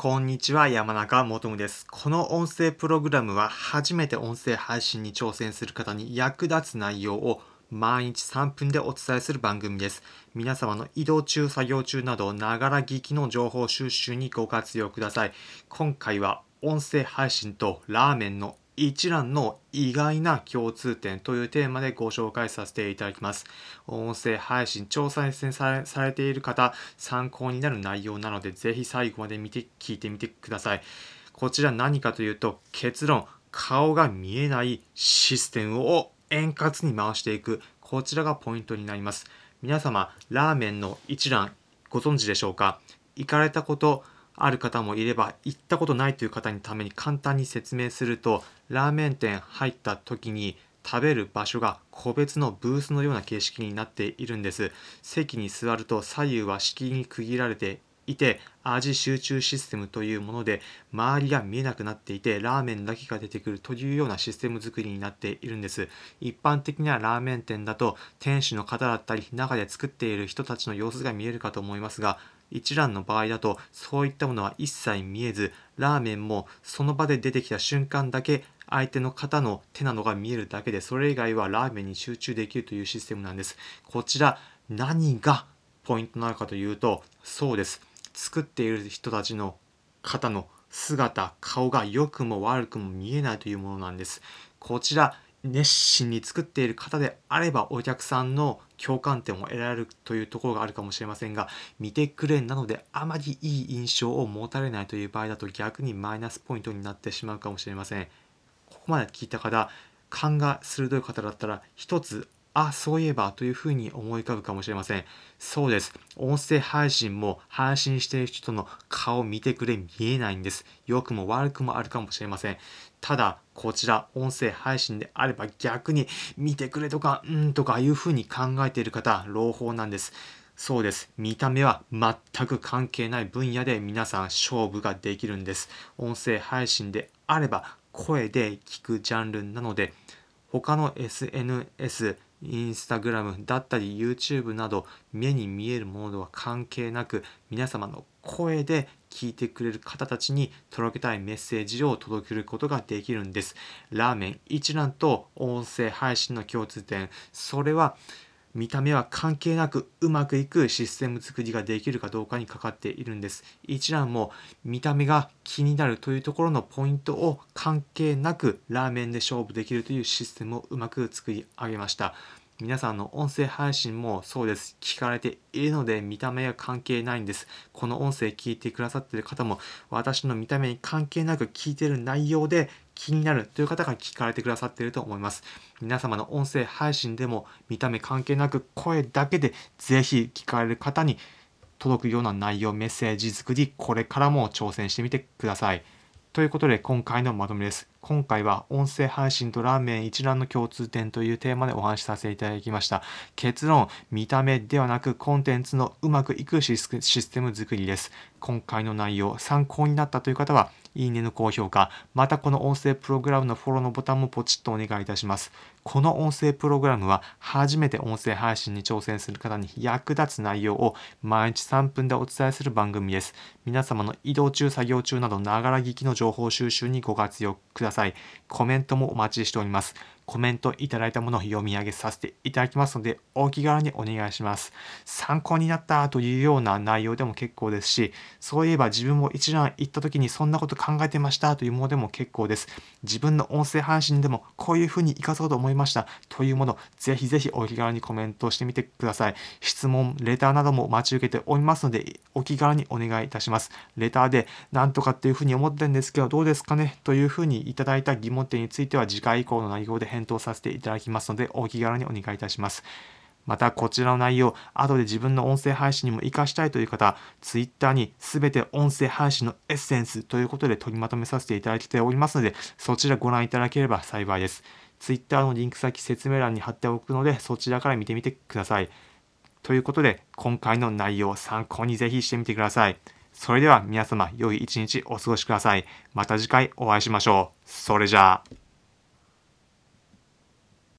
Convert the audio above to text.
こんにちは、山中もとむです。この音声プログラムは初めて音声配信に挑戦する方に役立つ内容を毎日3分でお伝えする番組です。皆様の移動中、作業中など、ながら聞きの情報収集にご活用ください。今回は音声配信とラーメンの一覧の意外な共通点というテーマでご紹介させていただきます。音声配信調査戦されている方、参考になる内容なので、ぜひ最後まで見て、聞いてみてください。こちら何かというと、結論、顔が見えないシステムを円滑に回していく。こちらがポイントになります。皆様、ラーメンの一覧ご存知でしょうか？行かれたことある方もいれば、行ったことないという方にために簡単に説明すると、ラーメン店入った時に食べる場所が個別のブースのような形式になっているんです。席に座ると左右は敷居に区切られていて味集中システムというもので周りが見えなくなっていてラーメンだけが出てくるというようなシステム作りになっているんです。一般的なラーメン店だと店主の方だったり中で作っている人たちの様子が見えるかと思いますが一覧の場合だとそういったものは一切見えずラーメンもその場で出てきた瞬間だけ相手の方の手などが見えるだけでそれ以外はラーメンに集中できるというシステムなんです。こちら何がポイントなのかというとそうです。作っている人たちの方の姿顔が良くも悪くも見えないというものなんです。こちら熱心に作っている方であればお客さんの共感点を得られるというところがあるかもしれませんが見てくれなのであまりいい印象を持たれないという場合だと逆にマイナスポイントになってしまうかもしれません。ここまで聞いた方勘が鋭い方だったら一つあ、そういえばというふうに思い浮かぶかもしれません。そうです。音声配信も配信している人の顔見てくれ見えないんです。良くも悪くもあるかもしれません。ただ、こちら音声配信であれば逆に見てくれとか、うんとかいうふうに考えている方、朗報なんです。そうです。見た目は全く関係ない分野で皆さん勝負ができるんです。音声配信であれば声で聞くジャンルなので、他の SNS、インスタグラムだったり YouTube など目に見えるものとは関係なく皆様の声で聞いてくれる方たちに届けたいメッセージを届けることができるんです。ラーメン一覧と音声配信の共通点、それは見た目は関係なくうまくいくシステム作りができるかどうかにかかっているんです。一覧も見た目が気になるというところのポイントを関係なくラーメンで勝負できるというシステムをうまく作り上げました。皆さんの音声配信もそうです。聞かれているので見た目は関係ないんです。この音声聞いてくださっている方も私の見た目に関係なく聞いている内容で気になるという方が聞かれてくださっていると思います。皆様の音声配信でも見た目関係なく声だけでぜひ聞かれる方に届くような内容、メッセージ作り、これからも挑戦してみてください。ということで今回のまとめです。今回は音声配信とラーメン一覧の共通点というテーマでお話しさせていただきました。結論、見た目ではなくコンテンツのうまくいくシステム作りです。今回の内容、参考になったという方は、いいねの高評価、またこの音声プログラムのフォローのボタンもポチッとお願いいたします。この音声プログラムは初めて音声配信に挑戦する方に役立つ内容を毎日3分でお伝えする番組です。皆様の移動中、作業中などながら聞きの情報収集にご活用ください。コメントもお待ちしております。コメントいただいたものを読み上げさせていただきますので、お気軽にお願いします。参考になったというような内容でも結構ですし、そういえば自分も一覧行った時にそんなこと考えてましたというものでも結構です。自分の音声配信でもこういうふうに活かそうと思いましたというもの、ぜひぜひお気軽にコメントしてみてください。質問、レターなども待ち受けておりますので、お気軽にお願いいたします。レターでなんとかっていうふうに思ってるんですけど、どうですかね？というふうにいただいた疑問点については次回以降の内容で返答させていただきますので、お気軽にお願いいたします。また、こちらの内容、後で自分の音声配信にも活かしたいという方、Twitter に全て音声配信のエッセンスということで取りまとめさせていただいておりますので、そちらご覧いただければ幸いです。Twitter のリンク先説明欄に貼っておくので、そちらから見てみてください。ということで、今回の内容を参考にぜひしてみてください。それでは皆様、良い一日お過ごしください。また次回お会いしましょう。それじゃあ。